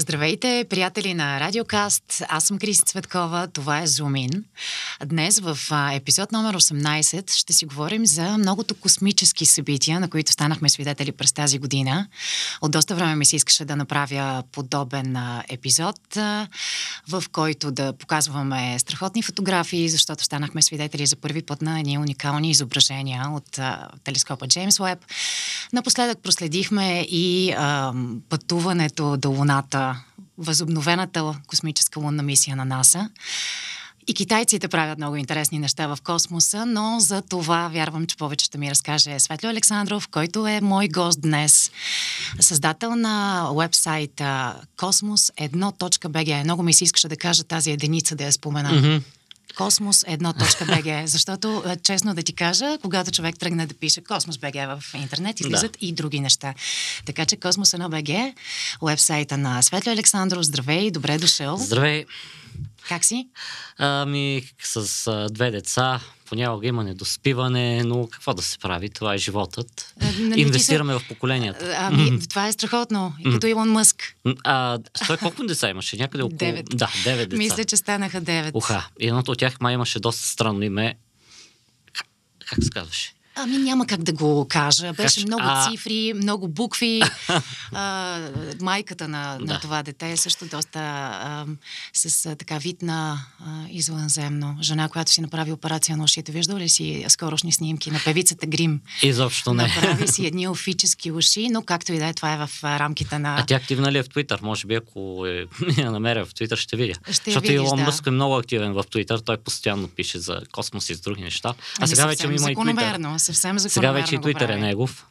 Здравейте, приятели на Радиокаст. Аз съм Криси Цветкова. Това е Зумин. Днес в епизод номер 18 ще си говорим за многото космически събития, на които станахме свидетели през тази година. От доста време ми се искаше да направя подобен епизод, в който да показваме страхотни фотографии, защото станахме свидетели за първи път на едни уникални изображения от телескопа Джеймс Уеб. Напоследък проследихме и а, пътуването до Луната възобновената космическа лунна мисия на НАСА. И китайците правят много интересни неща в космоса, но за това вярвам, че повече ще ми разкаже Светло Александров, който е мой гост днес. Създател на вебсайта Космос1.bg. Много ми се искаше да кажа тази единица да я спомена. Mm-hmm kosmos1.bg, защото, е, честно да ти кажа, когато човек тръгне да пише Космос.bg в интернет, излизат да. и други неща. Така че Космос1.bg, уебсайта на Светло Александров, здравей, добре дошъл. Здравей. Как си? Ами, с а, две деца, понякога има недоспиване, но какво да се прави? Това е животът. А, нали Инвестираме се... в поколенията. Ами, това е страхотно. И като Илон Мъск. А, той колко деца имаше? Някъде около... Девет. Да, девет деца. Мисля, че станаха девет. Уха. И едното от тях май имаше доста странно име. Как се казваше? Ами няма как да го кажа. Беше много а... цифри, много букви. а, майката на, на да. това дете е също доста а, с а, така вид на а, извънземно. Жена, която си направи операция на ушите. Виждал ли си скорошни снимки на певицата Грим? Изобщо не. Направи си едни офически уши, но както и да е, това е в рамките на... А тя активна ли е в Твитър? Може би, ако е, я намеря в Твитър, ще видя. Ще Защото видиш, Илон да. Мъск е много активен в Твитър. Той постоянно пише за космос и с други неща. А ами сега вече има и Твитър съвсем Сега вече и Twitter е негов.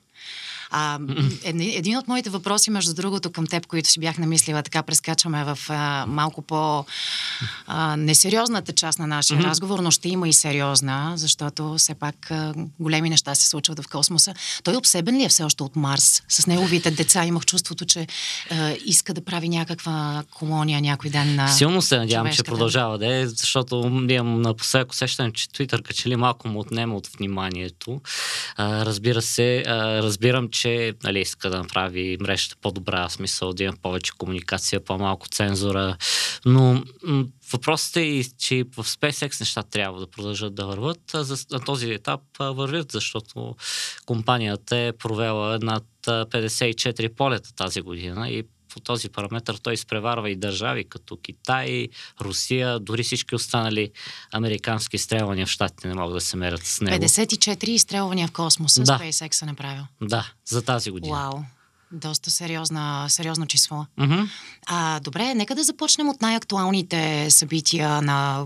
А, един от моите въпроси, между другото, към теб, които си бях намислила, така прескачаме в а, малко по а, несериозната част на нашия mm-hmm. разговор, но ще има и сериозна, защото все пак а, големи неща се случват в космоса. Той обсебен ли е все още от Марс? С неговите деца имах чувството, че а, иска да прави някаква колония някой ден на. Силно се надявам, че продължава да е, защото имам напоследък усещане, че Твитър качели малко му отнема от вниманието. А, разбира се, а, разбирам, че нали, иска да направи мрежата по-добра, в смисъл да има повече комуникация, по-малко цензура, но въпросът е че в SpaceX нещата трябва да продължат да върват. За, на този етап вървят, защото компанията е провела над 54 полета тази година и по този параметр той изпреварва и държави като Китай, Русия, дори всички останали американски изстрелвания в щатите не могат да се мерят с него. 54 изстрелвания в космоса да. SpaceX е направил. Да, за тази година. Вау. Доста сериозна, сериозно число. Mm-hmm. А, добре, нека да започнем от най-актуалните събития, на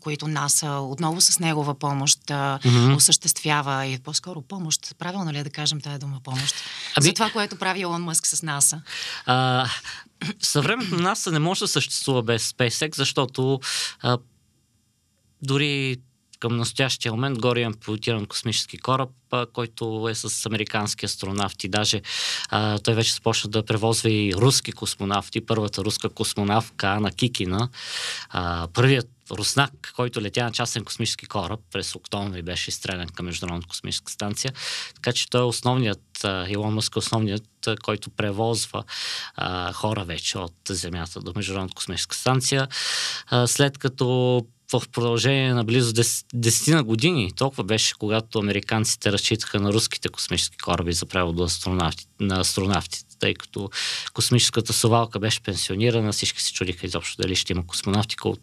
които НАСА отново с негова помощ mm-hmm. осъществява и по-скоро помощ. Правилно ли е да кажем тази дума помощ? Аби... За това, което прави Илон Мъск с НАСА. А, съвременната НАСА не може да съществува без SpaceX, защото а, дори към настоящия момент горе имам пилотиран космически кораб, а, който е с американски астронавти. Даже а, той вече започна да превозва и руски космонавти. Първата руска космонавка Ана Кикина. А, първият руснак, който летя на частен космически кораб през октомври беше изстрелян към Международната космическа станция. Така че той е основният, Илон Мъск е основният, който превозва а, хора вече от Земята до Международната космическа станция. А, след като в продължение на близо 10, 10 на години. Толкова беше, когато американците разчитаха на руските космически кораби за превод на астронавтите, тъй като космическата совалка беше пенсионирана, всички се чудиха изобщо дали ще има космонавтика от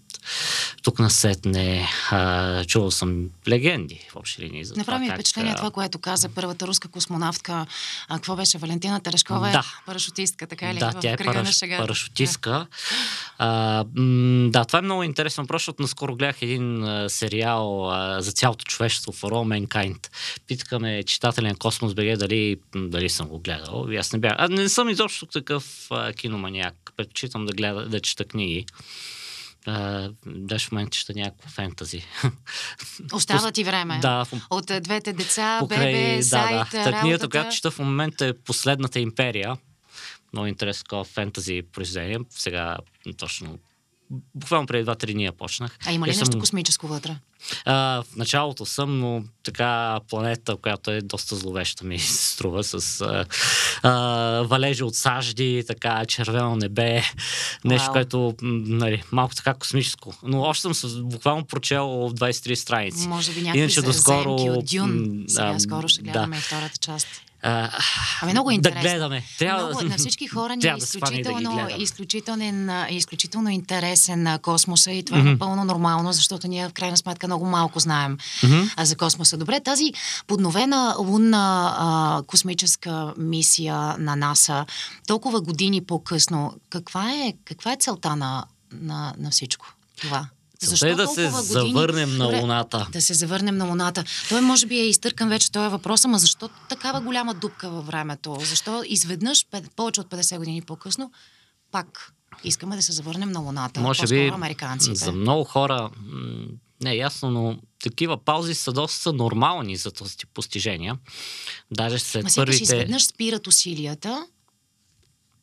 тук на сетне. А, чувал съм легенди в общи линии. За Направи ми впечатление това, което каза първата руска космонавтка. А, какво беше? Валентина Терешкова да. е парашутистка, така ли? Да, тя е параш... парашутистка. Да. А, м- да, това е много интересно въпрос, защото наскоро гледах един а, сериал а, за цялото човечество в For All Mankind. Питахаме читателен Космос БГ дали, дали съм го гледал. Аз не бях. А не съм изобщо такъв а, киноманяк. Предпочитам да, гледа, да чета книги. Uh, даже в момента чета някакво фентази. Остава ти време. Да. От двете деца, покрай, бебе, да, сайт, да. Та, книгата, която чета в момента е Последната империя. Много интересно такова фентази произведение. Сега точно буквално преди 2-3 дни я почнах. А има ли нещо съм- космическо вътре? А, в началото съм, но така планета, която е доста зловеща ми се струва с а, а, валежи от сажди, така червено небе, нещо, Вау. което нали, малко така космическо. Но още съм с, буквално прочел 23 страници. Може би някакви Иначе доскоро, от Дюн. Сега скоро ще да. гледаме и втората част. А, Ами много интересно. Да гледаме. Трябва, Много, на всички хора ни е да да изключително, гледаме. изключителен, изключително интересен на космоса и това е Мгм. напълно нормално, защото ние в крайна сметка много малко знаем а, за космоса. Добре, тази подновена лунна а, космическа мисия на НАСА, толкова години по-късно, каква е, каква е целта на, на, на всичко това? Целта е да се години- завърнем на Луната. Да се завърнем на Луната. Той може би е изтъркан вече този въпрос, ама защо такава голяма дупка във времето? Защо изведнъж, повече от 50 години по-късно, пак искаме да се завърнем на Луната? Може би американците. за много хора не е ясно, но такива паузи са доста нормални за този постижения. Даже след Ма първите... изведнъж спират усилията,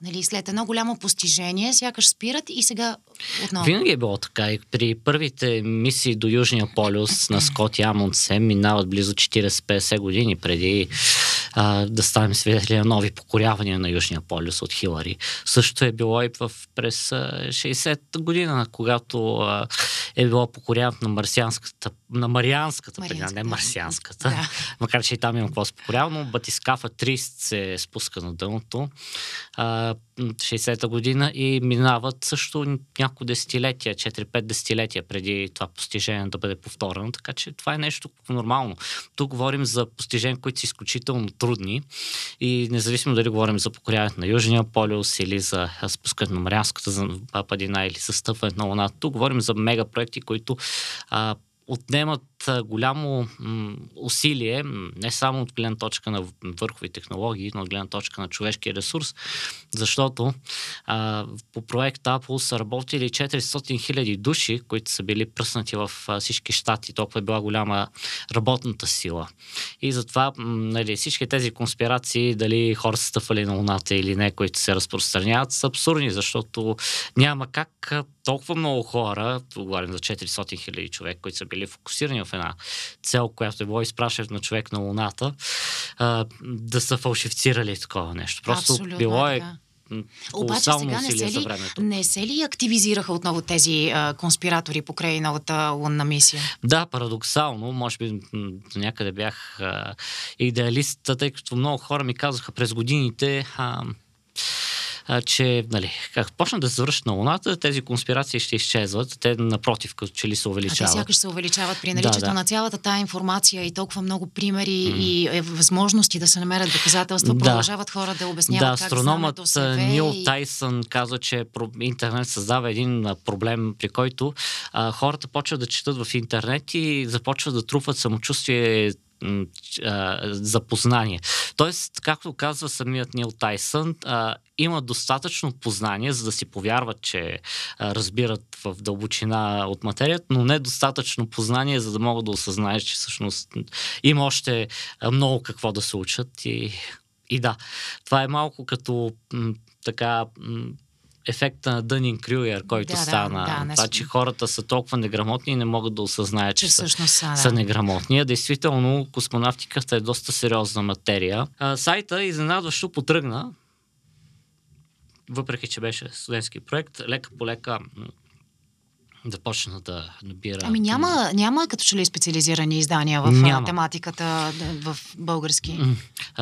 нали, след едно голямо постижение, сякаш спират и сега отново. Винаги е било така. И при първите мисии до Южния полюс на Скот и Амундсен минават близо 40-50 години преди а, да станем свидетели на нови покорявания на Южния полюс от Хилари. Също е било и в, през а, 60-та година, когато а, е било покоряването на марсианската, на Марианската, Марианската, не марсианската. Да. Макар, че и там има какво да се покорява, но батискафа 30 се спуска на дъното. А, 60-та година и минават също няколко десетилетия, 4-5 десетилетия преди това постижение да бъде повторено, така че това е нещо нормално. Тук говорим за постижения, които са изключително трудни. И независимо дали говорим за покоряването на Южния полюс или за спускането на Марианската за- падина или състъпването на Луната, тук говорим за мегапроекти, които а, отнемат голямо усилие, не само от гледна точка на върхови технологии, но от гледна точка на човешкия ресурс, защото а, по проекта Apple са работили 400 хиляди души, които са били пръснати в всички щати. Толкова е била голяма работната сила. И затова нали, всички тези конспирации, дали хора са стъпвали на Луната или не, които се разпространяват, са абсурдни, защото няма как толкова много хора, говорим за 400 хиляди човек, които са били фокусирани в една цел, която е било изпращането на човек на Луната, а, да са фалшифицирали такова нещо. Просто Абсолютно било е м, Обаче сега не се, ли, не се ли активизираха отново тези а, конспиратори покрай новата лунна мисия? Да, парадоксално, може би до някъде бях а, идеалист, тъй като много хора ми казаха през годините, а, а, че, нали, как почна да се завършат на Луната, тези конспирации ще изчезват. Те, напротив, като че ли се А те увеличават. сякаш се увеличават при Да, наличието да. на цялата тая информация и толкова много примери и е, възможности да се намерят доказателства. Да. Продължават хора да обясняват Да, как астрономът Нил и... Тайсън каза, че интернет създава един проблем, при който а, хората почват да четат в интернет и започват да трупват самочувствие м, ч- а, за познание. Тоест, както казва самият Нил Тайсън, има достатъчно познание, за да си повярват, че разбират в дълбочина от материята, но не достатъчно познание, за да могат да осъзнаят, че всъщност има още много какво да се учат и и да, това е малко като така ефекта на Дънин Крюгер, който Да, да, стана. да, не това, че хората са толкова неграмотни и не могат да осъзнаят, че, Че са, са, са да. неграмотни. А Действително, космонавтиката е доста сериозна материя. А, сайта изненадващо потръгна, въпреки че беше студентски проект, лека по лека м, започна да набира. Ами няма, няма като че ли специализирани издания в Няма. тематиката да, в български.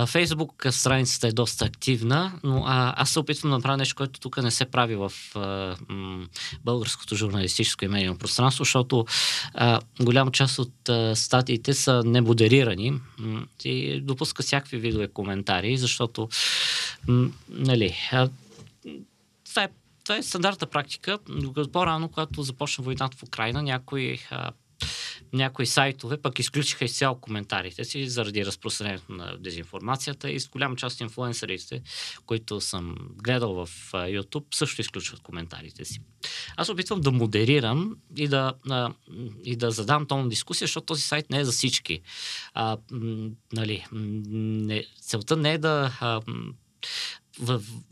Фейсбук страницата е доста активна, но а, аз се опитвам да направя нещо, което тук не се прави в а, м, българското журналистическо и медийно пространство, защото а, голяма част от а, статиите са немодерирани м, и допуска всякакви видове коментари, защото м, нали, а, това е стандартна практика. По-рано, когато започна войната в Украина, някои, а, някои сайтове пък изключиха изцяло коментарите си заради разпространението на дезинформацията и с голяма част от инфлуенсърите, които съм гледал в YouTube, също изключват коментарите си. Аз опитвам да модерирам и да, а, и да задам тон дискусия, защото този сайт не е за всички. А, нали, не, целта не е да а,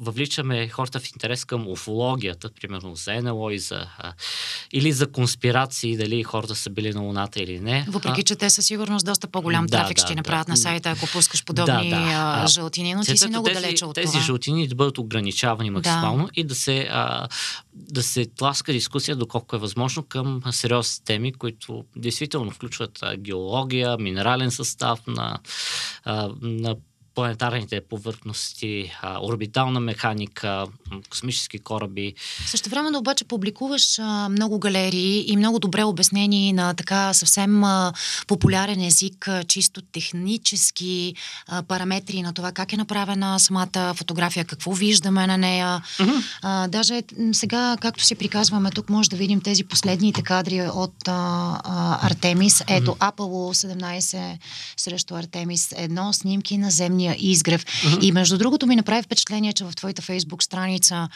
въвличаме хората в интерес към уфологията, примерно за НЛО и за, а, или за конспирации, дали хората са били на Луната или не. Въпреки, че те със сигурност доста по-голям да, трафик да, ще да, направят да. на сайта, ако пускаш подобни да, да. жълтини, но ти си много тези, далече от тези това. Тези жълтини да бъдат ограничавани максимално да. и да се, а, да се тласка дискусия, доколко е възможно към сериозни теми, които действително включват а, геология, минерален състав на, а, на планетарните повърхности, а, орбитална механика, космически кораби. Също време обаче публикуваш а, много галерии и много добре обяснени на така съвсем а, популярен език, а, чисто технически а, параметри на това как е направена самата фотография, какво виждаме на нея. Mm-hmm. А, даже сега, както си приказваме тук, може да видим тези последните кадри от а, а, Артемис. Ето, mm-hmm. Apollo 17 срещу Артемис. Едно снимки на земния техния изгрев. Uh-huh. И между другото ми направи впечатление, че в твоята фейсбук страница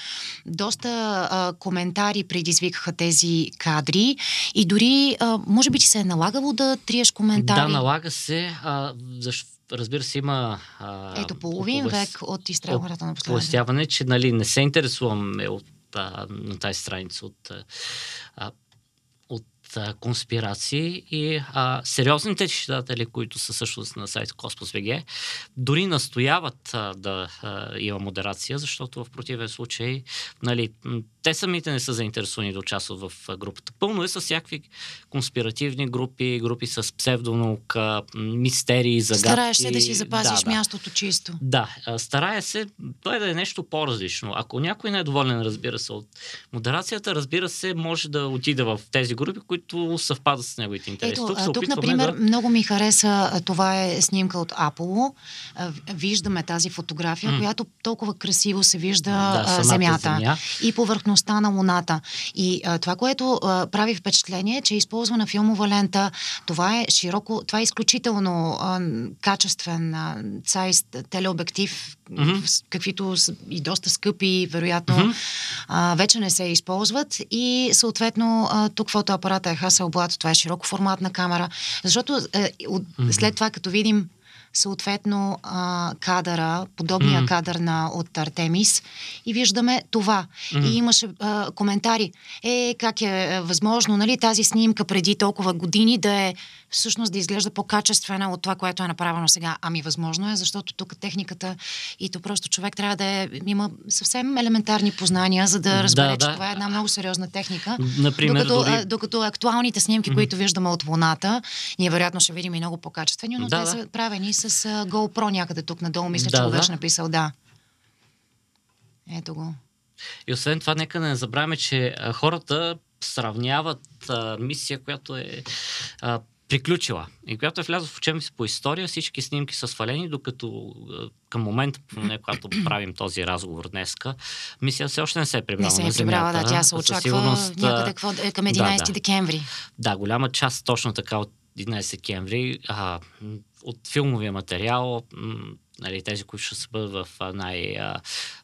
доста а, коментари предизвикаха тези кадри и дори, а, може би ти се е налагало да триеш коментари. Да, налага се, а, защото разбира се, има... А, Ето половин век от изстрелването на последното. че нали, не се интересуваме от, а, на тази страница от а, а, конспирации и а, сериозните читатели, които са също на сайта Космос ВГ, дори настояват а, да а, има модерация, защото в противен случай нали, те самите не са заинтересовани да участват в групата. Пълно е с всякакви конспиративни групи, групи с псевдонаука, мистерии, загадки. Стараеш се да си запазиш да, мястото чисто. Да, старая се той да е нещо по-различно. Ако някой не е доволен, разбира се, от модерацията, разбира се, може да отиде в тези групи, които съвпадат с неговите интереси. Ето, тук, тук например, да... много ми хареса, това е снимка от Аполо. Виждаме тази фотография, mm. която толкова красиво се вижда да, земята. Земя. И повърхността повърхността на Луната. И а, това, което а, прави впечатление, е, че е използвана филмова лента. Това е широко, това е изключително а, качествен а, цайс телеобектив, mm-hmm. каквито са и доста скъпи, вероятно, mm-hmm. а, вече не се използват. И съответно, а, тук фотоапарата е Hasselblad, това е широко форматна камера. Защото а, от, mm-hmm. след това, като видим съответно а, кадъра, подобния mm. кадър на, от Артемис и виждаме това. Mm. И имаше а, коментари. Е, как е възможно, нали, тази снимка преди толкова години да е всъщност да изглежда по-качествена от това, което е направено сега. Ами възможно е, защото тук техниката и то просто човек трябва да е, има съвсем елементарни познания, за да разбере, да, че да. това е една много сериозна техника. Например, докато, дори... докато актуалните снимки, mm-hmm. които виждаме от Луната, ние вероятно ще видим и много по-качествени, но да, те да. са правени с GoPro някъде тук надолу. Мисля, да, че го да. беше написал, да. Ето го. И освен това, нека не забравяме, че хората сравняват а, мисия, която е а, приключила и която е влязла в учебници по история, всички снимки са свалени, докато към момента, когато правим този разговор днеска, мисия все още не се е прибрала не се е прибрала, да, тя се очаква сигурност, някъде към 11 да, да. декември. Да, голяма част точно така от 11 декември а, от филмовия материал, нали, тези, които ще се бъдат в най-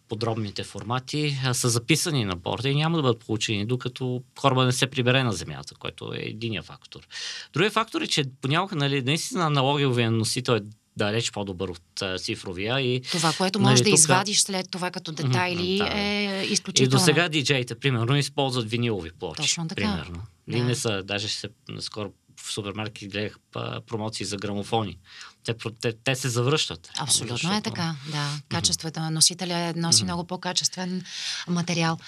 подробните формати са записани на борда и няма да бъдат получени, докато кораба не се прибере на Земята, който е единия фактор. Другия фактор е, че понякога нали, наистина аналогиовия носител е далеч по-добър от uh, цифровия. И, това, което можеш нали, да тук... извадиш след това като детайли mm-hmm, да. е изключително. И до сега диджеите, примерно, използват винилови плочи. Точно така. Примерно. Да. не са, даже се, скоро в супермаркет гледах промоции за грамофони. Те, те, те се завръщат. Абсолютно защото... е така, да. Качеството на носителя носи mm-hmm. много по-качествен материал.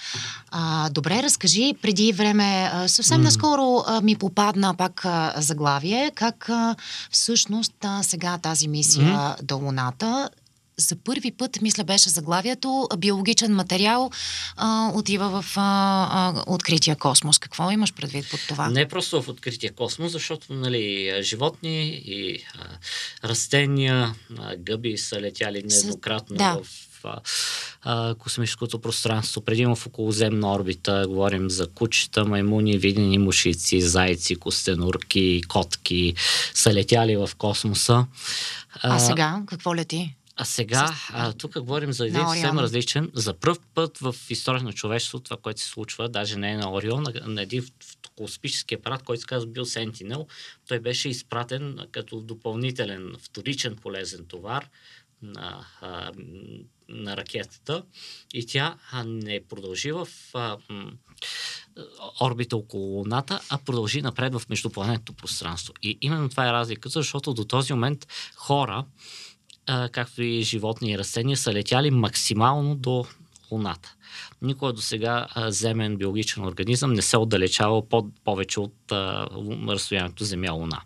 А, добре, разкажи, преди време, съвсем mm-hmm. наскоро а, ми попадна пак а, заглавие, как а, всъщност а, сега тази мисия mm-hmm. до Луната за първи път, мисля, беше заглавието, биологичен материал а, отива в а, а, открития космос. Какво имаш предвид под това? Не просто в открития космос, защото нали, животни и а, растения, а, гъби са летяли нееднократно да. в а, космическото пространство, предимно в околоземна орбита. Говорим за кучета, маймуни, видени мушици, зайци, костенурки, котки са летяли в космоса. А, а сега какво лети? А сега, а, тук говорим за един съвсем различен. За първ път в историята на човечеството, това, което се случва, даже не е на Орион, на, на един космически апарат, който се казва бил Sentinel, той беше изпратен като допълнителен, вторичен полезен товар на, а, на ракетата и тя не продължи в а, орбита около Луната, а продължи напред в междупланетното пространство. И именно това е разликата, защото до този момент хора, както и животни и растения, са летяли максимално до Луната. Никога до сега земен биологичен организъм не се отдалечава по- повече от а, разстоянието Земя-Луна.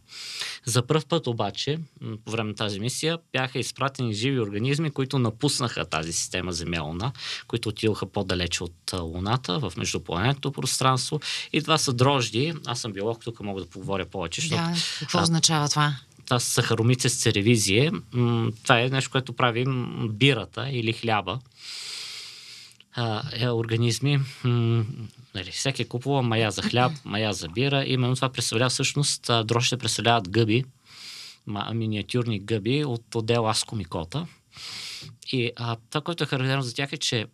За първ път обаче, по време на тази мисия, бяха изпратени живи организми, които напуснаха тази система Земя-Луна, които отидоха по-далече от Луната, в междупланетното пространство. И това са дрожди. Аз съм биолог, тук мога да поговоря повече. Защото, какво а, означава това? Това са сахаромици с церевизие. Това е нещо, което правим бирата или хляба е, организми. Нали, всеки купува мая за хляб, мая за бира. Именно това представлява всъщност, дрожите представляват гъби, миниатюрни гъби от отдел аскомикота. И а, това, което е характерно за тях е, че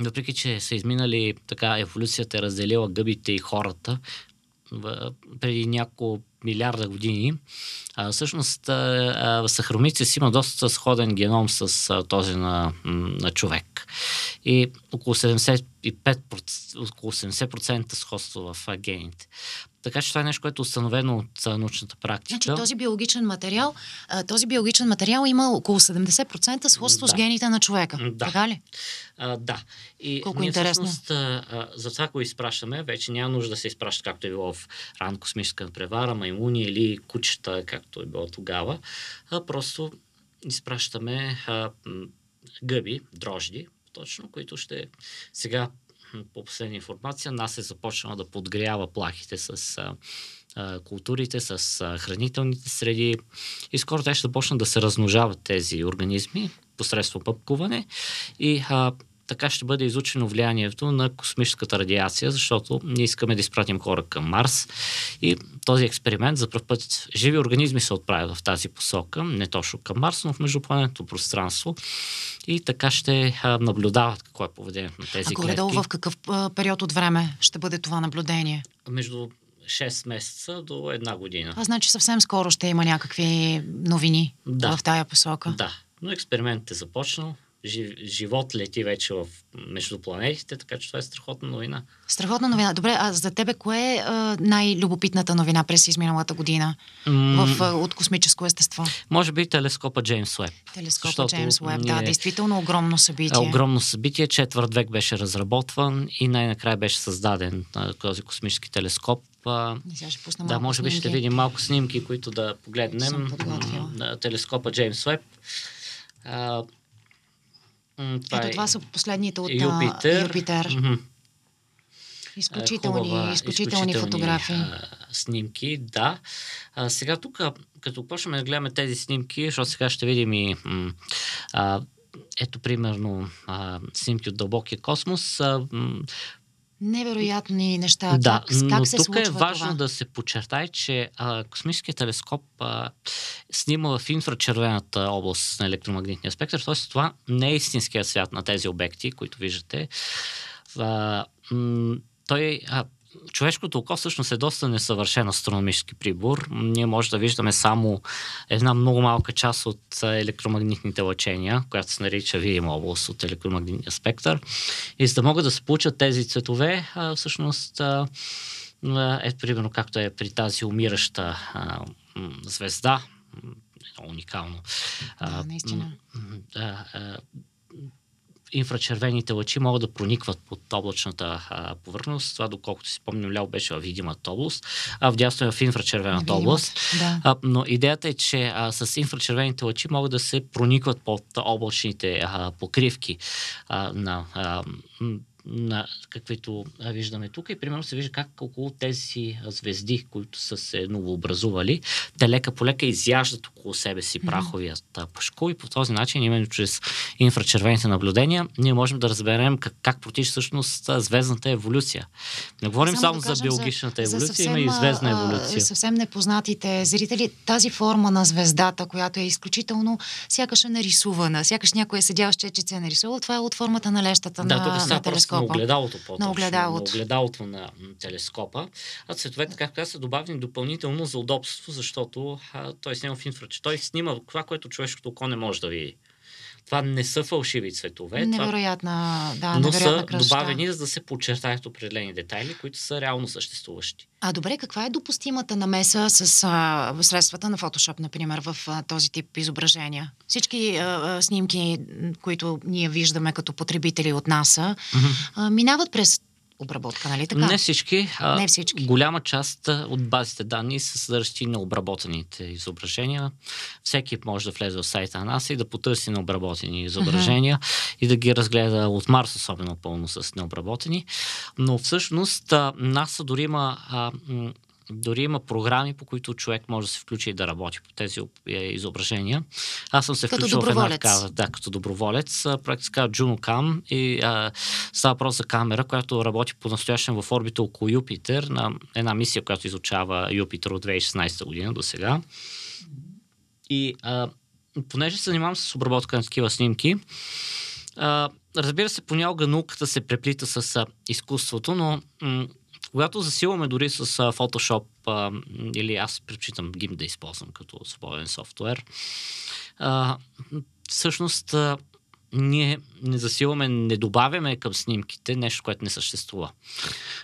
въпреки, че са изминали така, еволюцията е разделила гъбите и хората, преди няколко милиарда години. А, всъщност, а, сахаромици си има доста сходен геном с а, този на, на човек. И около 75%, около 70% сходство в а, гените. Така че това е нещо, което е установено от научната практика. Значи този биологичен материал, този биологичен материал има около 70% сходство да. с гените на човека. Да. Така ли? А, да. И Колко ние интересно. Всъщност, а, за това го изпращаме, вече няма нужда да се изпраща, както е било в ран космическа превара, маймуни или кучета, както е било тогава. А, просто изпращаме а, гъби, дрожди, точно, които ще сега по последна информация, нас е започнала да подгрява плахите с а, културите, с а, хранителните среди и скоро те ще започнат да се размножават тези организми посредством пъпкуване и а, така ще бъде изучено влиянието на космическата радиация, защото ние искаме да изпратим хора към Марс и този експеримент за първ път живи организми се отправят в тази посока, не точно към Марс, но в междупланетното пространство и така ще наблюдават какво е поведението на тези а клетки. А в какъв период от време ще бъде това наблюдение? Между 6 месеца до една година. А значи съвсем скоро ще има някакви новини да. в тая посока. Да, но експериментът е започнал живот лети вече в между планетите, така че това е страхотна новина. Страхотна новина. Добре, а за тебе кое е най-любопитната новина през изминалата година mm. в, от космическо естество? Може би телескопа Джеймс Уеб. Телескопа Джеймс Уеб, ние... да, действително огромно събитие. Огромно събитие, четвърт век беше разработван и най-накрая беше създаден този космически телескоп. да, може би ще видим малко снимки, които да погледнем. Телескопа Джеймс Уеб. Това Ето е... това са последните от Юпитер. Юпитер. Mm-hmm. Изключителни, Хубава, изключителни, изключителни фотографии. А, снимки, да. А, сега тук, като почнем да гледаме тези снимки, защото сега ще видим и м- а, ето примерно а, снимки от дълбокия космос. А, м- невероятни неща. Да, как, как но се тук е важно това? да се подчертай, че а, космическият телескоп а, снима в инфрачервената област на електромагнитния спектър, т.е. това не е истинския свят на тези обекти, които виждате. А, м- той а, човешкото око всъщност е доста несъвършен астрономически прибор. Ние може да виждаме само една много малка част от електромагнитните лъчения, която се нарича видима област от електромагнитния спектър. И за да могат да се получат тези цветове, всъщност ето примерно както е при тази умираща звезда, уникално. Да, наистина инфрачервените лъчи могат да проникват под облачната а, повърхност. Това, доколкото си спомням, ляво беше в видимата област, а вдясно е в инфрачервената област. Да. А, но идеята е, че а, с инфрачервените лъчи могат да се проникват под облачните а, покривки а, на а, на каквито виждаме тук и примерно се вижда как около тези звезди, които са се новообразували, те лека по лека изяждат около себе си праховият пашко и по този начин, именно чрез инфрачервените наблюдения, ние можем да разберем как, как протича всъщност звездната еволюция. Не говорим само, само да за биологичната еволюция, за съвсем, има и звездна еволюция. Съвсем непознатите зрители, тази форма на звездата, която е изключително сякаш е нарисувана, сякаш някой е седял с чечица е нарисувал, това е от формата на лещата да, на, на телескопа телескопа. На огледалото по На огледалото. На огледалото на телескопа. А цветовете, както каза, са добавени допълнително за удобство, защото а, той снима в инфрачервен. Той снима това, което човешкото око не може да види. Това не са фалшиви цветове. Невероятна, това, да, но са красота. добавени, за да се подчертаят определени детайли, които са реално съществуващи. А добре, каква е допустимата намеса с а, средствата на Photoshop, например, в а, този тип изображения? Всички а, а, снимки, които ние виждаме като потребители от НАСА, а, минават през обработка, нали така? Не всички. А, Не всички. Голяма част от базите данни са съдържащи на обработените изображения. Всеки може да влезе в сайта на НАСА и да потърси необработени изображения uh-huh. и да ги разгледа от Марс, особено пълно с необработени. Но всъщност НАСА дори има а, дори има програми, по които човек може да се включи и да работи по тези е, изображения. Аз съм се като включил в една такава, да, като доброволец. Проект се казва JunoCam и а, става въпрос за камера, която работи по настоящен в орбита около Юпитер на една мисия, която изучава Юпитер от 2016 година до сега. И а, понеже се занимавам с обработка на такива снимки, а, разбира се, понякога науката се преплита с а, изкуството, но м- когато засилваме дори с а, Photoshop а, или аз предпочитам GIMP да използвам като свободен софтуер, а, всъщност а, ние не засилваме, не добавяме към снимките нещо, което не съществува.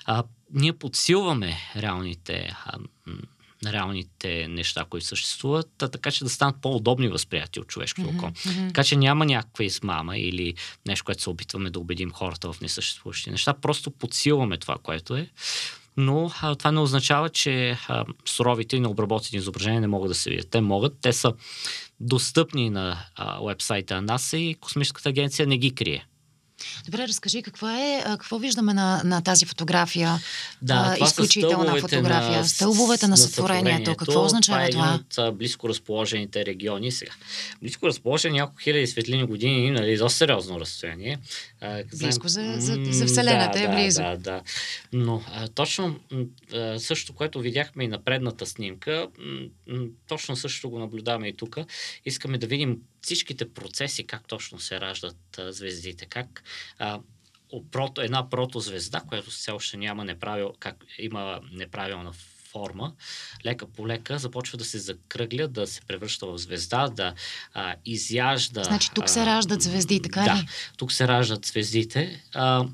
А, ние подсилваме реалните а, реалните неща, които съществуват, така че да станат по-удобни възприятия от човешкото око. Mm-hmm. Така че няма някаква измама или нещо, което се опитваме да убедим хората в несъществуващи неща. Просто подсилваме това, което е. Но а, това не означава, че а, суровите и необработени изображения не могат да се видят. Те могат. Те са достъпни на а, вебсайта на НАСА и Космическата агенция не ги крие. Добре, разкажи какво е, какво виждаме на, на тази фотография? Да, а, изключителна фотография. На, стълбовете на, на сътворението. Какво означава това? Е това е от близко разположените региони. Сега, близко разположени няколко хиляди светлини години, нали, доста сериозно разстояние. А, близко за, за, за Вселената да, е близо. Да, да, Но а, точно а, също, което видяхме и на предната снимка, м- точно също го наблюдаваме и тук. Искаме да видим всичките процеси, как точно се раждат а, звездите, как а, прото, една протозвезда, която все още няма неправил, как има неправилна форма, лека по лека започва да се закръгля, да се превръща в звезда, да а, изяжда. Значи тук се раждат звезди, така да, ли? тук се раждат звездите. А,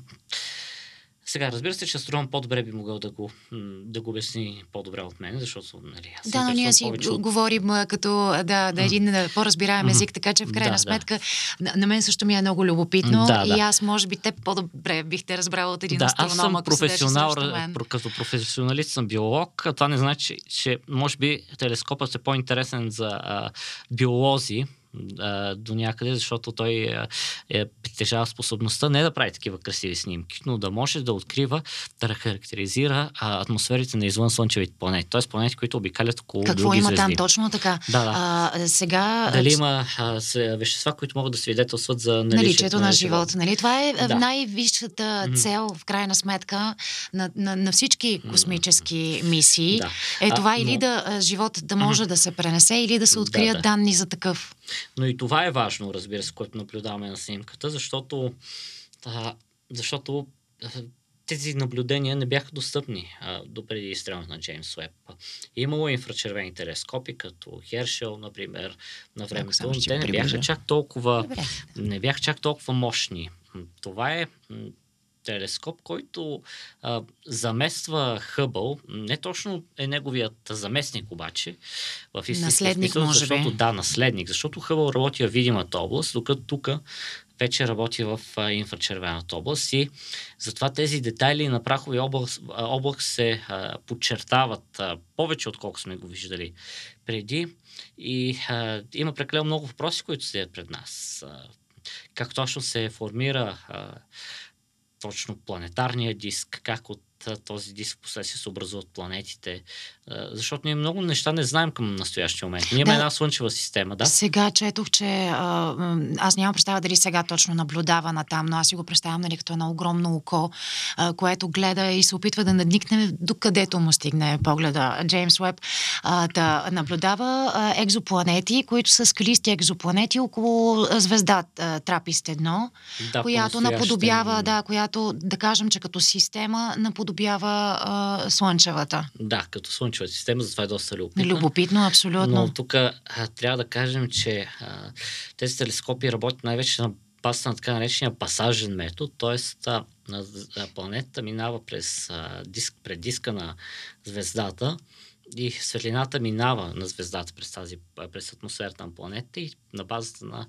сега, разбира се, че астрон по-добре би могъл да го, да го обясни по-добре от мен, защото нали, аз Да, но ние си от... говорим като да, да един mm. по-разбираем език, така че в крайна да, сметка да. На, мен също ми е много любопитно да, и аз може би те по-добре бихте разбрала от един да, аз съм професионал, като професионалист съм биолог, това не значи, че може би телескопът е по-интересен за а, биолози, а, до някъде, защото той а, е, притежава способността не да прави такива красиви снимки, но да може да открива, да характеризира а, атмосферите на извън слънчевите планети, т.е. планети, които обикалят около Какво други има звезди. там точно така? Да, да. А, сега... Дали има а, вещества, които могат да свидетелстват за наличието, наличието на, на живот. Нали? Това е да. най-висшата mm-hmm. цел, в крайна сметка, на, на, на всички космически mm-hmm. мисии. Да. Е това а, или но... да живот да може mm-hmm. да се пренесе, или да се открият да, да. данни за такъв. Но и това е важно, разбира се, което наблюдаваме на снимката, защото, а, защото а, тези наблюдения не бяха достъпни а, до преди изстрелването на Джеймс Уеб. Имало инфрачервени телескопи, като Хершел, например, на времето. Те не бяха чак толкова, Добре. не бяха чак толкова мощни. Това е телескоп, който а, замества Хъбъл. Не точно е неговият заместник обаче. В наследник, смисъл, може защото, би. Да, наследник. Защото Хъбъл работи в видимата област, докато тук вече работи в а, инфрачервената област и затова тези детайли на прахови облак, облак се а, подчертават а, повече, отколко сме го виждали преди. И а, има прекалено много въпроси, които стоят пред нас. А, как точно се формира а, точно планетарния диск, как от този диск последствие се образуват планетите. Защото ние много неща не знаем към настоящия момент. Ние имаме Да. една слънчева система, да? Сега четох, че а, аз нямам представа дали сега точно наблюдава на там, но аз си го представям нали, като едно огромно око, а, което гледа и се опитва да надникне докъдето му стигне погледа. Джеймс Уеб а, да наблюдава а, екзопланети, които са скалисти екзопланети около звезда а, Трапист 1, да която наподобява, да, която да кажем, че като система наподобява наподобява а, Слънчевата. Да, като Слънчева система, затова е доста любопитно. Любопитно, абсолютно. Но тук трябва да кажем, че а, тези телескопи работят най-вече на базата на така наречения пасажен метод, т.е. планетата минава през а, диск, пред диска на звездата и светлината минава на звездата през, тази, през атмосферата на планета и на базата на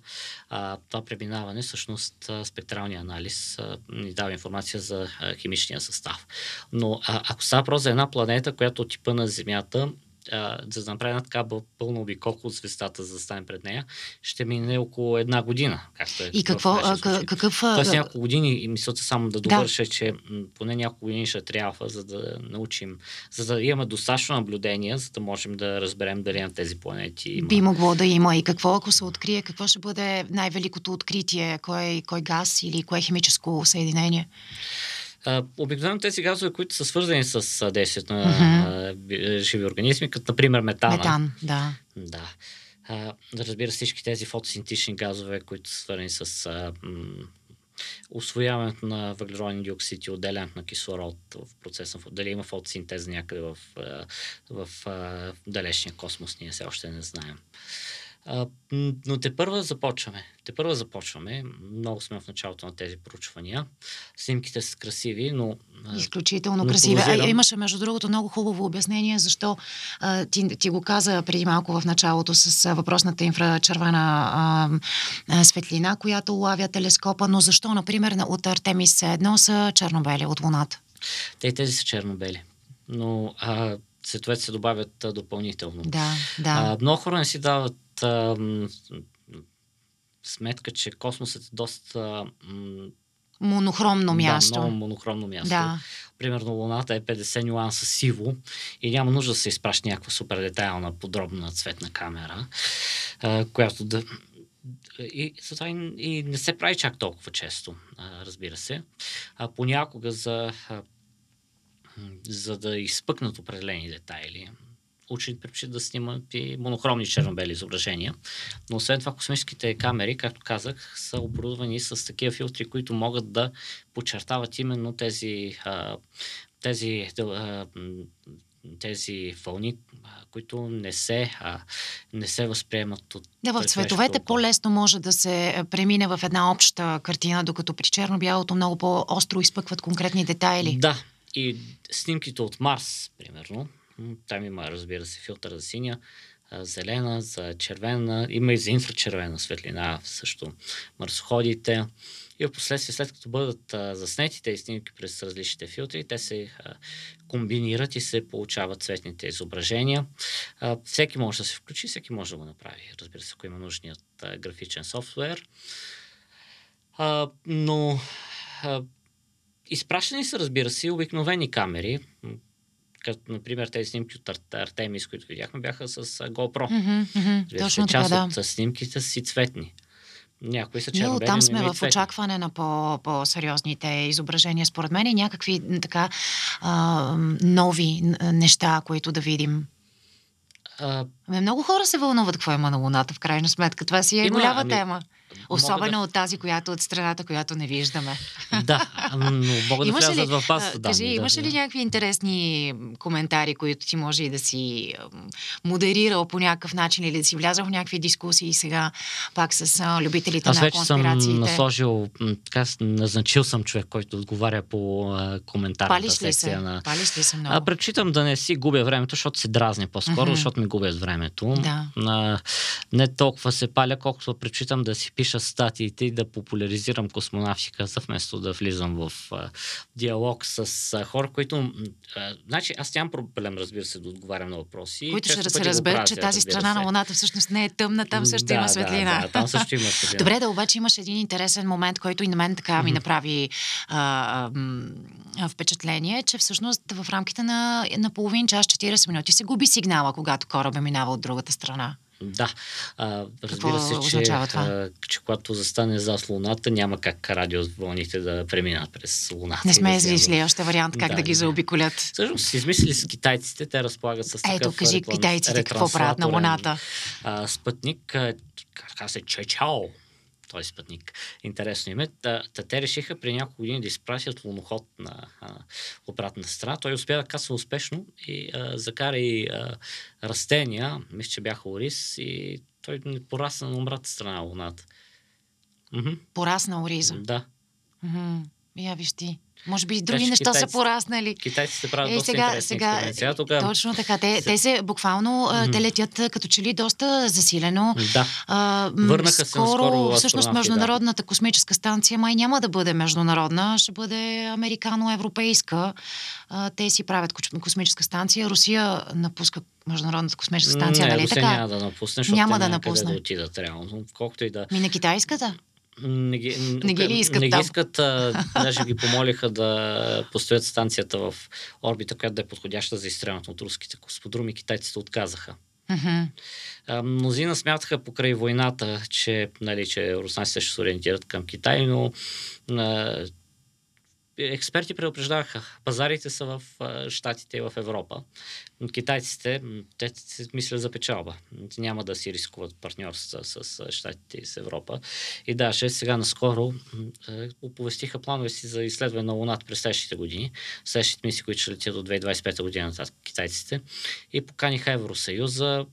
а, това преминаване, всъщност спектралния анализ а, ни дава информация за а, химичния състав. Но а, ако става въпрос за една планета, която от типа на Земята а, за да направим така пълно обиколка от звездата, за да стане пред нея, ще мине около една година. Както е и какво, а, какъв... Тоест няколко години, и мисълта само да довърша, да. че поне няколко години ще трябва, за да научим, за да имаме достатъчно наблюдения, за да можем да разберем дали на тези планети има. Би могло да има и какво, ако се открие, какво ще бъде най-великото откритие, кой, кой газ или кое химическо съединение? Обикновено тези газове, които са свързани с действието на uh-huh. живи организми, като например метана. Метан, да. Да. А, разбира се, всички тези фотосинтични газове, които са свързани с а, м- освояването на въглероден диоксид и отделянето на кислород в процеса, дали има фотосинтеза някъде в, в, в далечния космос, ние все още не знаем. А, но те първа започваме. Те първа започваме. Много сме в началото на тези проучвания. Снимките са красиви, но... Изключително но красиви. А, имаше, между другото, много хубаво обяснение, защо а, ти, ти го каза преди малко в началото с а, въпросната инфрачервена а, а, светлина, която лавя телескопа, но защо, например, от Артемис 1 са чернобели от Луната? Те и тези са чернобели. Но а, цветовете се добавят а, допълнително. Да, да. А, много хора не си дават а, сметка, че космосът е доста м- монохромно място. Да, много монохромно място. Да. Примерно Луната е 50 нюанса сиво и няма нужда да се изпраща някаква супер детайлна, подробна цветна камера, а, която да... И затова и, и не се прави чак толкова често, а, разбира се. А, понякога за, а, за да изпъкнат определени детайли, предпочитат да снимат и монохромни черно-бели изображения. Но освен това, космическите камери, както казах, са оборудвани с такива филтри, които могат да подчертават именно тези, тези, тези вълни, които не се, не се възприемат от. Да, в цветовете по-лесно може да се премине в една обща картина, докато при черно-бялото много по-остро изпъкват конкретни детайли. Да, и снимките от Марс, примерно, там има, разбира се, филтър за синя, зелена, за червена, има и за инфрачервена светлина също марсоходите. И в последствие, след като бъдат заснети тези снимки през различните филтри, те се комбинират и се получават цветните изображения. Всеки може да се включи, всеки може да го направи, разбира се, ако има нужният графичен софтуер. Но изпращани са, разбира се, обикновени камери, като, например, тези снимки от Артемис, които видяхме, бяха с GoPro. Mm-hmm, mm-hmm. Точно част така, да. от снимките си цветни. Някои са черно Но там сме в очакване на по, по-сериозните изображения, според мен, и някакви така а, нови неща, които да видим. А... Ами много хора се вълнуват какво има на Луната, в крайна сметка. Това си е има, голяма ами, тема. Особено да... от тази, която от страната, която не виждаме. Да, но могат да влязат в базата Кажи, да, имаш да. ли някакви интересни коментари, които ти може и да си модерирал по някакъв начин или да си влязал в някакви дискусии сега пак с а, любителите Аз на конспирациите? Аз вече съм насложил, така, назначил съм човек, който отговаря по а, коментарната Палиш ли секция се? на... Палиш ли се много? А, предпочитам да не си губя времето, защото се дразня по-скоро, mm-hmm. защото ми губят времето. Да. А, не толкова се паля, колкото предпочитам да си пиша статиите и да популяризирам космонавтиката, вместо да влизам в а, диалог с а, хора, които... А, значи, аз нямам проблем, разбира се, да отговарям на въпроси. Които ще се разберат, че тази страна на Луната всъщност не е тъмна, там също да, има светлина. Да, да, там също има светлина. Добре, да обаче имаш един интересен момент, който и на мен така ми направи а, а, впечатление, че всъщност в рамките на, на половин час, 40 минути се губи сигнала, когато кораба минава от другата страна. Да. А, разбира се, че, а, че когато застане за Луната, няма как радиовълните да преминат през Луната. Не сме да измислили още вариант как да, да ги заобиколят. Всъщност, измислили с китайците, те разполагат с такъв Ето, кажи реклам, китайците какво правят на Луната. А, спътник, каза се Чечао. Този спътник. Интересно име. Та, та те решиха при няколко години да изпратят луноход на а, обратната страна. Той успя да касва успешно и а, закара и а, растения, мисля, че бяха ориз и той не порасна на обратната страна на Луната. Порасна ориза? Да. Мхм. Я виж ти. Може би и други неща китайци, са пораснали. Китайците правят е, доста сега, сега, сега тук... Точно така. Те, те се буквално, mm-hmm. те летят като че ли доста засилено. Да. А, Върнаха скоро, се скоро Всъщност Международната да. космическа станция май няма да бъде международна, ще бъде американо-европейска. А, те си правят космическа станция. Русия напуска Международната космическа станция, не, нали Русия така? няма да напусне, защото няма да напусне. да отидат реално. Колкото и да... Ми на китайската? Не ги, не ги ли искат не ги искат, а, даже ги помолиха да построят станцията в орбита, която да е подходяща за изстрелянето от руските космодроми. Китайците отказаха. Uh-huh. А, мнозина смятаха покрай войната, че, нали, че руснаците ще се ориентират към Китай, но а, експерти предупреждаваха. Пазарите са в Штатите и в Европа. Китайците, те мислят за печалба. Няма да си рискуват партньорства с, Штатите и с Европа. И даже сега наскоро оповестиха планове си за изследване на Луната през следващите години. Следващите мисии, които ще летят до 2025 година назад китайците. И поканиха Евросъюза,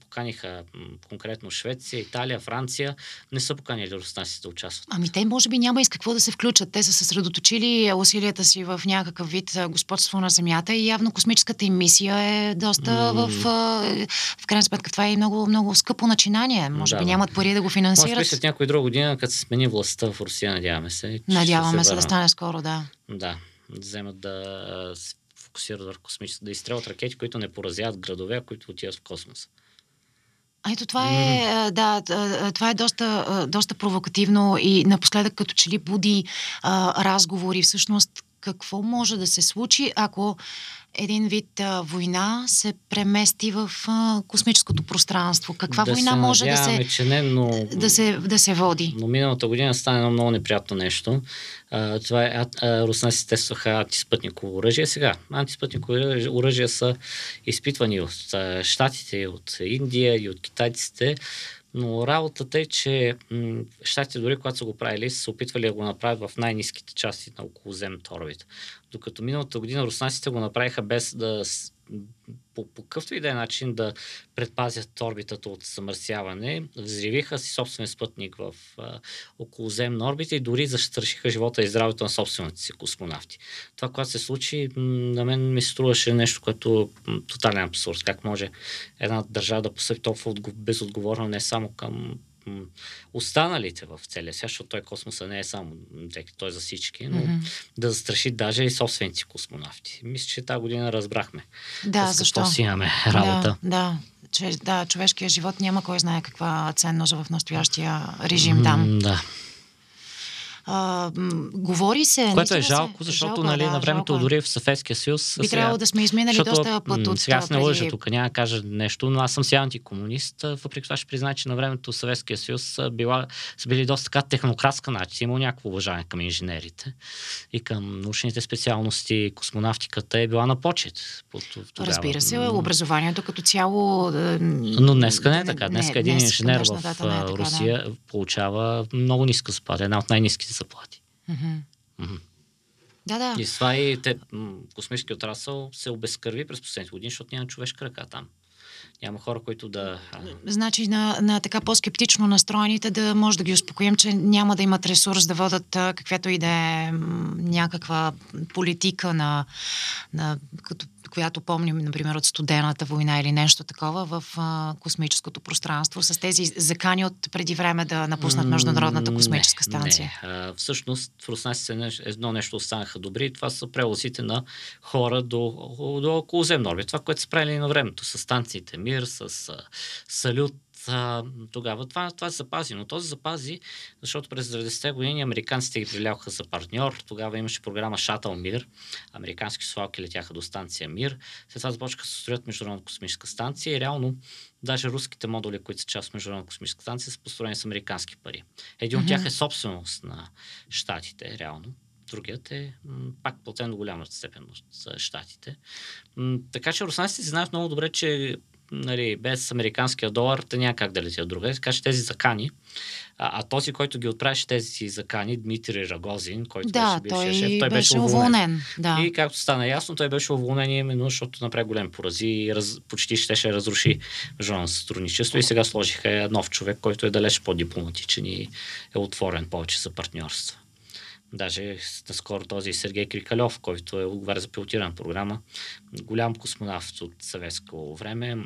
поканиха конкретно Швеция, Италия, Франция. Не са поканили руснаците да участват. Ами те може би няма и с какво да се включат. Те са съсредоточили усилията си в някакъв вид господство на Земята и явно космическата им мисия е доста mm. в... В крайна сметка това е много, много скъпо начинание. Може да, би нямат пари да го финансират. Може би след някой друга година, като се смени властта в Русия, надяваме се. Надяваме се, се да стане скоро, да. Да, вземат да се фокусират върху космическа, да изстрелват ракети, които не поразяват градове, които отиват в космоса. А ето това е, да, това е доста, доста провокативно и напоследък като че ли буди а, разговори. Всъщност какво може да се случи, ако един вид а, война се премести в а, космическото пространство. Каква да война може да се, че не, но, да, се, да се води? Но миналата година стана едно много неприятно нещо. А, това е, руснаците тестваха антиспътниково оръжие. Сега, антиспътниково оръжие са изпитвани от Штатите, от Индия и от китайците. Но работата е, че м- щатите дори когато са го правили, са опитвали да го направят в най-низките части на околоземната орбита. Докато миналата година руснаците го направиха без да по, по какъвто и да е начин да предпазят орбитата от замърсяване, взривиха си собствен спътник в а, околоземна орбита и дори застрашиха живота и здравето на собствените си космонавти. Това, което се случи, на мен ми струваше нещо, което е тотален абсурд. Как може една държава да постъпи толкова безотговорно не само към останалите в целия свят, защото той космоса не е само, той е за всички, но mm-hmm. да застраши даже и собственици космонавти. Мисля, че тази година разбрахме. Да, с защо? си имаме работа. Да, да. Че, да, човешкият живот няма кой знае каква ценност в настоящия режим там. Да. А, говори се. Което е жалко, защото жалко, нали, да, на времето жалко. Е. дори в Съветския съюз. Би трябвало да сме изминали защото, доста път от Сега аз не лъжа тук, няма да кажа нещо, но аз съм си антикомунист. Въпреки това ще призная, че на времето Съветския съюз била, са били доста така технократска начин. Имал някакво уважение към инженерите и към научните специалности. Космонавтиката е била на почет. Разбира се, образованието като цяло. Но днеска не е така. Днеска един инженер в е така, Русия да. получава много ниска заплата. Една от най-низките заплати. Mm-hmm. Mm-hmm. Да, да. И с това и те, космически отрасъл се обезкърви през последните години, защото няма човешка ръка там. Няма хора, които да. Значи на, на така по-скептично настроените да може да ги успокоим, че няма да имат ресурс да водат каквато и да е някаква политика на, на като която помним, например, от студената война или нещо такова в а, космическото пространство, с тези закани от преди време да напуснат Международната космическа станция? Не, А, всъщност в Руснаците едно нещо останаха добри и това са превозите на хора до, до околоземно орбит. Това, което са правили на времето с станциите Мир, с а, Салют, а, тогава това, това се запази. Но то се запази, защото през 90-те години американците ги привлякоха за партньор. Тогава имаше програма Шатъл Мир. Американски слалки летяха до станция Мир. След това започнаха да се строят Международна космическа станция и реално даже руските модули, които са част от Международна космическа станция, са построени с американски пари. Един mm-hmm. от тях е собственост на щатите, реално другият е м, пак платен до голяма степен за щатите. М, така че руснаците си знаят много добре, че нали, без американския долар те няма как да летят друга. Така че тези закани, а, а този, който ги отправяше тези закани, Дмитрий Рагозин, който да, беше той шеф, той беше уволнен. Да. И както стана ясно, той беше уволнен именно, защото направи голем порази и раз, почти щеше разруши международно сътрудничество и сега сложиха нов човек, който е далеч по-дипломатичен и е отворен повече за партньорство. Даже наскоро този Сергей Крикалев, който е отговаря за пилотирана програма, голям космонавт от съветско време,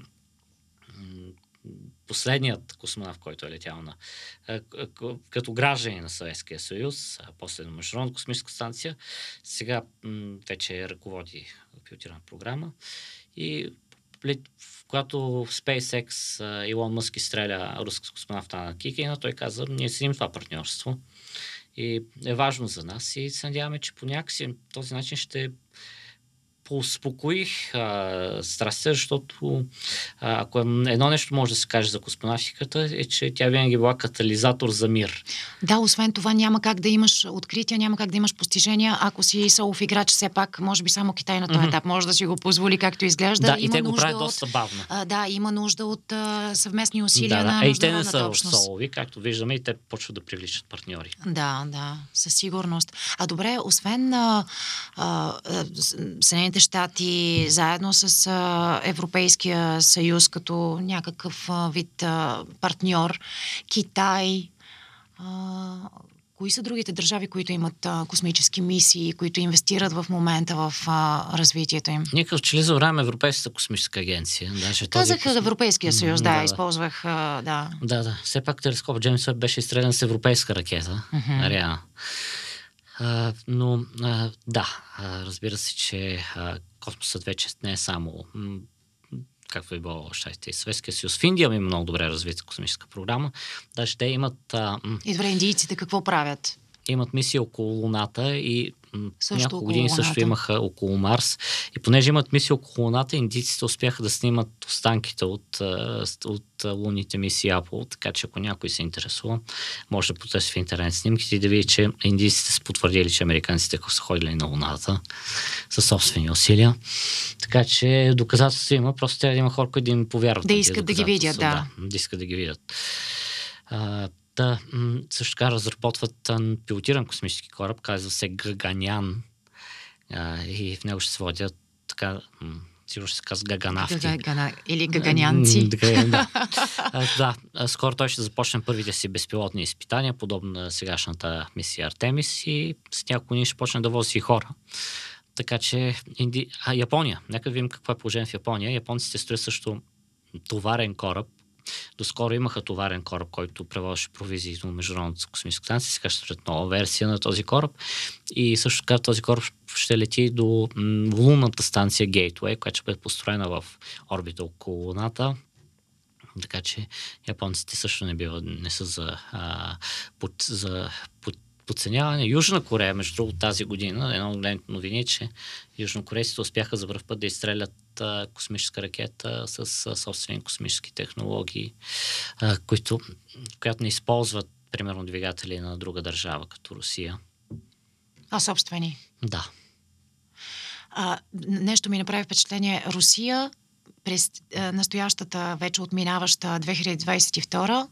последният космонавт, който е летял на, като граждани на Съветския съюз, а после на Международна космическа станция, сега вече ръководи пилотирана програма и когато SpaceX Илон Мъск изстреля руска космонавта на Кикина, той каза, ние седим това партньорство и е важно за нас и се надяваме, че по някакси този начин ще поуспокоих страстта, защото а, ако едно нещо може да се каже за космонавтиката, е, че тя винаги е била катализатор за мир. Да, освен това няма как да имаш открития, няма как да имаш постижения, ако си солов играч, все пак, може би само Китай на този mm-hmm. етап може да си го позволи както изглежда. Да, има и те го правят доста бавно. А, да, има нужда от а, съвместни усилия да, да. на е, и те не са солови, както виждаме, и те почват да привличат партньори. Да, да, със сигурност. А добре, освен а, а, Съединените щати, заедно с Европейския съюз като някакъв вид партньор, Китай, Кои са другите държави, които имат а, космически мисии, които инвестират в момента в а, развитието им? Ние като че ли забравяме Европейската космическа агенция. Даже Казах този... Европейския съюз, да, да, да. използвах, а, да. Да, да. Все пак телескоп Джеймс беше изстрелян с европейска ракета, uh-huh. Ариана. Но а, да, разбира се, че а, космосът вече не е само както е било щастие и Съветския съюз. В Индия има много добре развита космическа програма. Даже те имат... А, и добре, индийците какво правят? Имат мисия около Луната и също няколко години луната. също имаха около Марс. И понеже имат мисия около Луната, индийците успяха да снимат останките от, от лунните мисии Apple, така че ако някой се интересува, може да потърси в интернет снимките и да види, че индийците са потвърдили, че американците са ходили на Луната със собствени усилия. Така че доказателства има, просто трябва да има хора, които да им повярват. Да искат да ги видят, да. да. Да искат да ги видят. Та, също така разработват пилотиран космически кораб, казва се Гаганян. и в него ще се водят така, сигурно ще се казва гаганавти. Гагана, или гаганянци. да. да, скоро той ще започне първите си безпилотни изпитания, подобно на сегашната мисия Артемис и с няколко дни ще почне да вози хора. Така че Инди... а, Япония. Нека видим какво е положение в Япония. Японците строят също товарен кораб, Доскоро имаха товарен кораб, който превозваше провизии до Международната космическа станция. Сега ще строят нова версия на този кораб. И също така този кораб ще лети до лунната станция Гейтвей, която ще бъде построена в орбита около Луната. Така че японците също не, бива, не са за, а, под, за под, подценяване. Южна Корея, между другото, тази година, едно от големите новини, е, че южнокорейците успяха за първ път да изстрелят а, космическа ракета с а, собствени космически технологии, а, които, която не използват, примерно, двигатели на друга държава, като Русия. А собствени? Да. А, нещо ми направи впечатление. Русия през а, настоящата, вече отминаваща 2022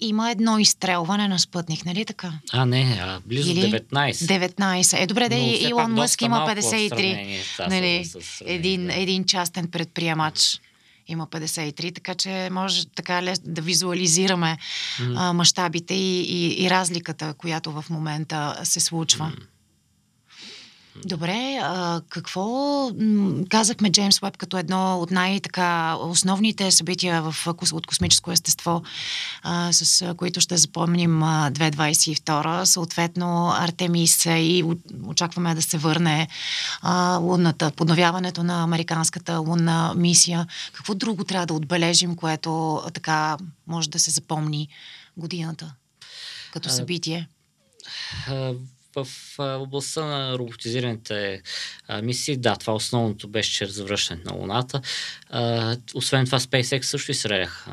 има едно изстрелване на спътник, нали така? А, не, а близо Или? 19. 19. Е, добре, да и Илон Мъск има 53. Нали, един, един частен предприемач има 53, така че може така да визуализираме mm. мащабите и, и, и разликата, която в момента се случва. Mm. Добре, а, какво казахме Джеймс Уеб като едно от най-така основните събития в, от космическо естество, а, с които ще запомним 2022, съответно Артемис и очакваме да се върне а, лунната, подновяването на американската лунна мисия. Какво друго трябва да отбележим, което така може да се запомни годината като събитие? В областта на роботизираните мисии, да, това основното беше чрез завръщането на Луната. Освен това, SpaceX също изстрелях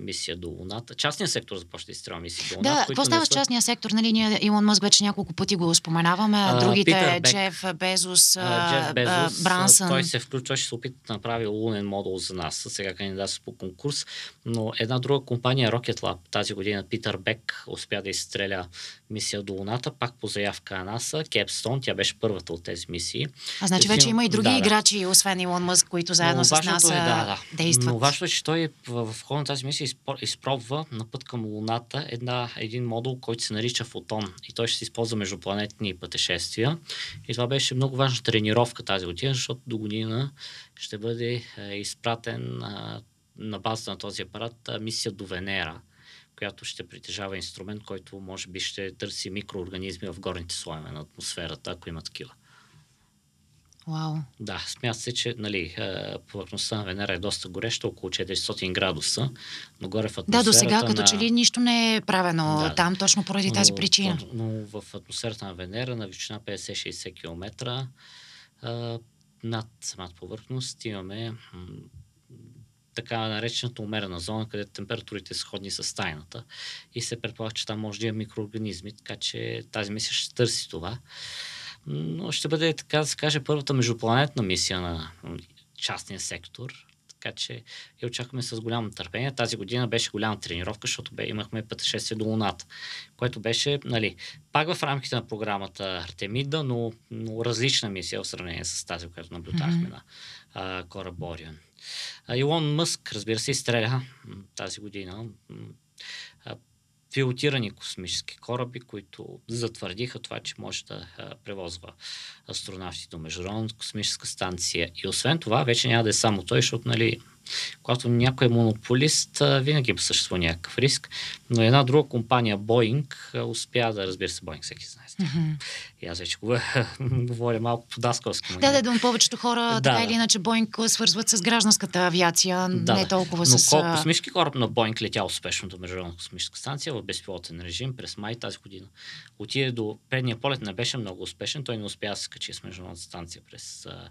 мисия до Луната. Частният сектор започва да изстреля мисии до Луната. Да, какво става с частния сектор? Нали, ние Илон Мъск вече няколко пъти го споменаваме, а, другите, Джеф Безос, Джеф Безос Брансън. Той се включва, ще се опита да направи лунен модул за нас. Сега кандидатства по конкурс, но една друга компания, Rocket Lab, тази година Питър Бек успя да изстреля мисия до Луната, пак по заявка на НАСА. Кепстон, тя беше първата от тези мисии. А значи вече има и други да, играчи, освен Илон Мъск, които заедно Но с НАСА е, да, да. действат. Но важно е, че той в, в хода на тази мисия изпробва на път към Луната една, един модул, който се нарича Фотон. И той ще се използва междупланетни пътешествия. И това беше много важна тренировка тази година, защото до година ще бъде е, изпратен е, на базата на този апарат е, мисия до Венера която ще притежава инструмент, който може би ще търси микроорганизми в горните слоеве на атмосферата, ако има такива. Вау. Да, смята се, че нали, повърхността на Венера е доста гореща, около 400 градуса, но горе в атмосферата Да, до сега като на... че ли нищо не е правено да, там, точно поради но, тази причина. Но, но в атмосферата на Венера на височина 50-60 км над самата повърхност имаме така наречената умерена зона, където температурите са сходни с тайната и се предполага, че там може да има микроорганизми, така че тази мисия ще търси това. Но ще бъде, така да се каже, първата междупланетна мисия на частния сектор, така че я очакваме с голямо търпение. Тази година беше голяма тренировка, защото бе, имахме пътешествие до Луната, което беше, нали, пак в рамките на програмата Артемида, но, но различна мисия в сравнение с тази, която наблюдахме mm-hmm. на кораб Бориан. Илон Мъск, разбира се, изстреля тази година пилотирани космически кораби, които затвърдиха това, че може да превозва астронавти до Международната космическа станция. И освен това, вече няма да е само той, защото нали, когато някой е монополист, винаги съществува някакъв риск. Но една друга компания, Боинг, успя да, разбира се, Боинг всеки знае. Mm-hmm. И аз вече говоря малко по даскалски. Да, да, да, повечето хора, да, така или иначе, Боинг свързват с гражданската авиация, да, не толкова но с... Но космически кораб на Боинг летя успешно до Международната космическа станция в безпилотен режим през май тази година. Отиде до предния полет, не беше много успешен, той не успя да се качи с Международната станция през а,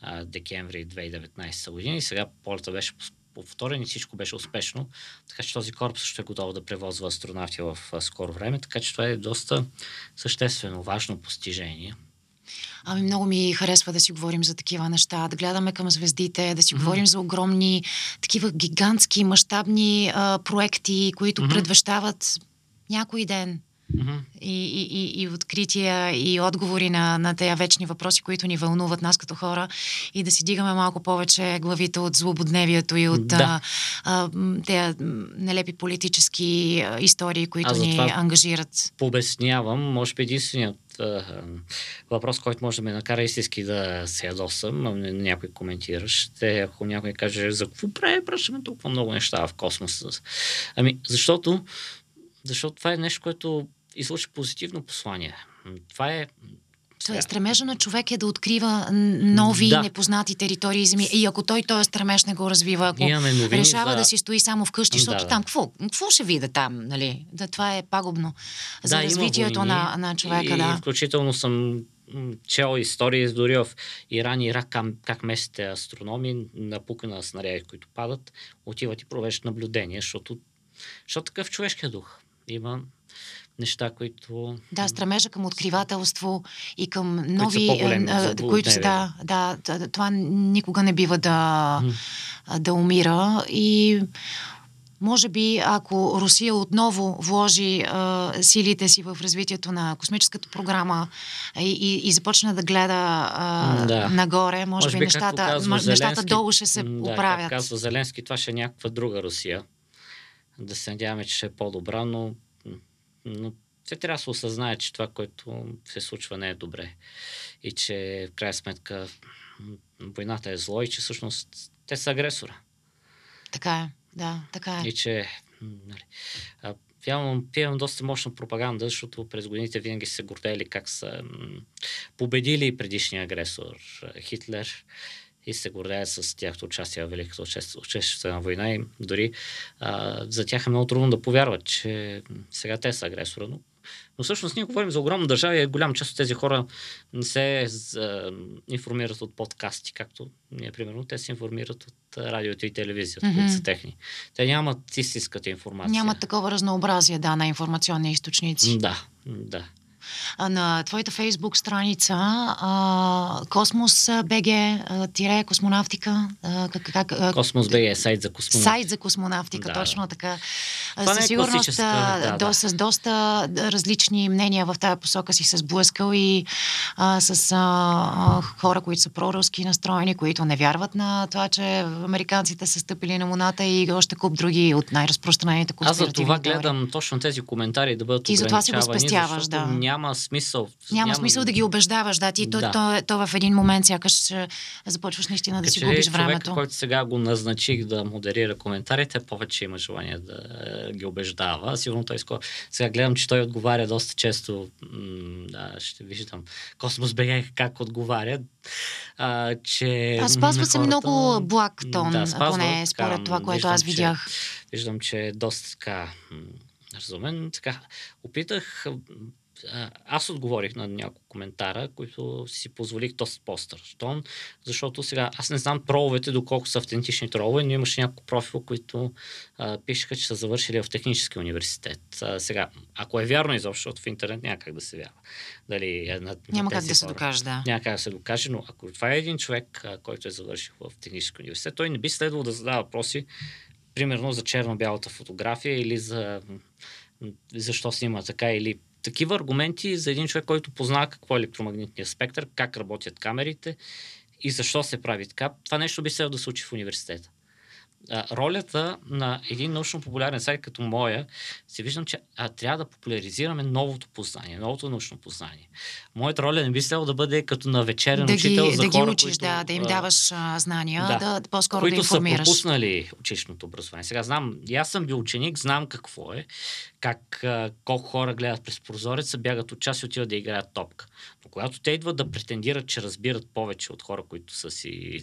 а, декември 2019 година и сега полета беше повторен и всичко беше успешно. Така че този кораб също е готов да превозва астронавти в скоро време, така че това е доста съществено, важно постижение. Ами много ми харесва да си говорим за такива неща, да гледаме към звездите, да си mm-hmm. говорим за огромни, такива гигантски, мащабни проекти, които mm-hmm. предвещават някой ден Mm-hmm. И, и, и, открития, и отговори на, на тези вечни въпроси, които ни вълнуват нас като хора, и да си дигаме малко повече главите от злободневието и от да. а, тези нелепи политически а, истории, които ни ангажират. Побеснявам, може би единственият въпрос, който може да ме накара истински да се ядосам, а някой коментираш, ще ако някой каже за какво препращаме толкова много неща в космоса. Ами, защото, защото това е нещо, което излъчи позитивно послание. Това е е стремежа на човек е да открива нови да. непознати територии земи. И ако той този стремеж не го развива, ако решава за... да си стои само вкъщи, защото да, там какво, какво ще видя там, нали? Да, това е пагубно за да, развитието войни, на, на човека. И, да. включително съм чел истории дори в Иран и Ирак, как, местите астрономи на на снаряди, които падат, отиват и провеждат наблюдение, защото, защото такъв човешкия дух има неща, които... Да, стремежа към откривателство и към нови... Които са да, да, това никога не бива да, да умира и може би, ако Русия отново вложи а, силите си в развитието на космическата програма и, и, и започне да гледа а, да. нагоре, може, може би, нещата, Зеленски, нещата долу ще се да, оправят. Както казва Зеленски, това ще е някаква друга Русия. Да се надяваме, че ще е по-добра, но но се трябва да се осъзнае, че това, което се случва, не е добре. И че в крайна сметка войната е зло и че всъщност те са агресора. Така е, да, така е. И че нали, Пявам, пявам доста мощна пропаганда, защото през годините винаги се гордели как са победили предишния агресор Хитлер и се гордеят с тяхното участие в Великата обществена война и дори а, за тях е много трудно да повярват, че сега те са агресора, но Но всъщност ние говорим за огромна държава и голяма част от тези хора не се информират от подкасти, както ние, примерно, те се информират от радиото и телевизията, mm-hmm. които са техни. Те нямат истинската информация. Нямат такова разнообразие, да, на информационни източници. Да, да на твоята фейсбук страница Космос БГ, тире космонавтика. Как, как, Космос БГ е сайт за космонавтика. Сайт за космонавтика, да. точно така. Това Със е сигурност да, да. с доста различни мнения в тази посока си се сблъскал и а, с а, хора, които са проруски настроени, които не вярват на това, че американците са стъпили на Луната и още куп други от най-разпространените конспиративни Аз за това гледам точно тези коментари да бъдат Ти за това си го спестяваш, да. Няма смисъл. Няма, няма смисъл да ги убеждаваш, да. Ти да. То, то, то, в един момент сякаш започваш наистина да си губиш времето. Човек, който сега го назначих да модерира коментарите, повече има желание да ги убеждава. Сигурно той скоро. Сега гледам, че той отговаря доста често. М- да, ще виждам. Космос БГ как отговаря. А, че а спазва се много благ тон, да, спазва, поне според това, което виждам, аз видях. Че, виждам, че е доста така разумен. Така, опитах аз отговорих на няколко коментара, които си позволих доста по-стър тон, защото сега аз не знам троловете доколко са автентични тролове, но имаше няколко профила, които а, пишеха, че са завършили в технически университет. А, сега, ако е вярно изобщо, защото в интернет няма как да се вярва. Дали една, няма как да се докаже, да. Няма как да се докаже, но ако това е един човек, а, който е завършил в технически университет, той не би следвало да задава въпроси, примерно за черно-бялата фотография или за защо снима така или такива аргументи за един човек, който познава какво е електромагнитният спектър, как работят камерите и защо се прави така. Това нещо би следвало да се учи в университета а, ролята на един научно-популярен сайт като моя, се виждам, че а, трябва да популяризираме новото познание, новото научно познание. Моята роля не би следвало да бъде като на вечерен да учител ги, за да хора, ги учиш, които, да, да им даваш а, знания, да, да по-скоро които да информираш. са пропуснали училищното образование. Сега знам, аз съм бил ученик, знам какво е, как колко хора гледат през прозореца, бягат от час и отиват да играят топка. Но когато те идват да претендират, че разбират повече от хора, които са си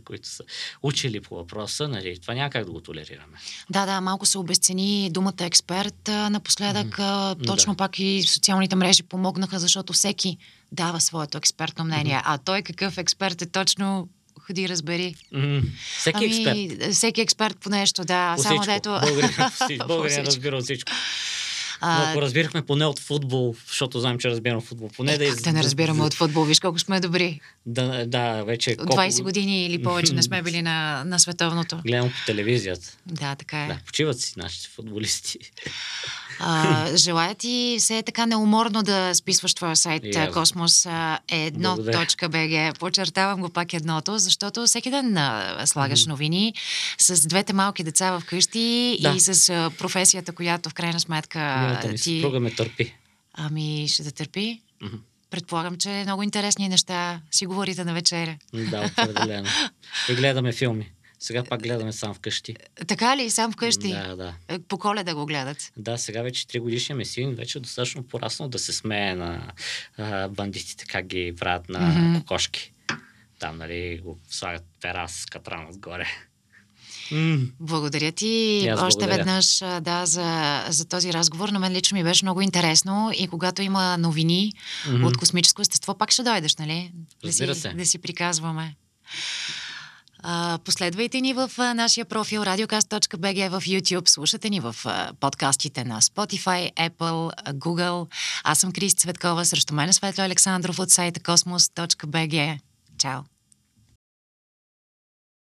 които са учили по въпроса, нали, това няма как да го толерираме. Да, да, малко се обесцени думата експерт. Напоследък mm-hmm. точно да. пак и социалните мрежи помогнаха, защото всеки дава своето експертно мнение. Mm-hmm. А той какъв експерт е точно ходи разбери. Mm, всеки ами, експерт. Всеки експерт по нещо, да. По Само дето... Българин разбира всичко. Но ако разбирахме поне от футбол, защото знаем, че разбирам футбол, поне е, да... Как да не разбираме от футбол, виж колко сме добри. Да, да вече... Колко... 20 години или повече не сме били на, на световното. Гледам по телевизията. Да, така е. Да, почиват си нашите футболисти. А, желая ти все така неуморно да списваш твоя сайт yeah. Космос едно.бг. Почертавам го пак едното, защото всеки ден а, слагаш mm-hmm. новини с двете малки деца вкъщи да. и с а, професията, която в крайна сметка Милата ми ти... съпруга ме търпи. Ами, ще да търпи? Mm-hmm. Предполагам, че много интересни неща си говорите на вечеря. Да, определено. И гледаме филми. Сега пак гледаме сам вкъщи. Така ли? Сам вкъщи? Да, да. Е, по коледа го гледат? Да, сега вече 3 годишния ми син вече е достатъчно пораснал да се смее на а, бандитите, как ги правят на mm-hmm. кокошки. Там, нали, го слагат пера с катран отгоре. Mm. Благодаря ти още благодаря. веднъж да, за, за този разговор. На мен лично ми беше много интересно и когато има новини mm-hmm. от космическо естество, пак ще дойдеш, нали? Разбира да си, се. Да си приказваме. Последвайте ни в нашия профил radiocast.bg в YouTube, слушате ни в подкастите на Spotify, Apple, Google. Аз съм Крис Цветкова, срещу мен е Светло Александров от сайта kosmos.bg. Чао!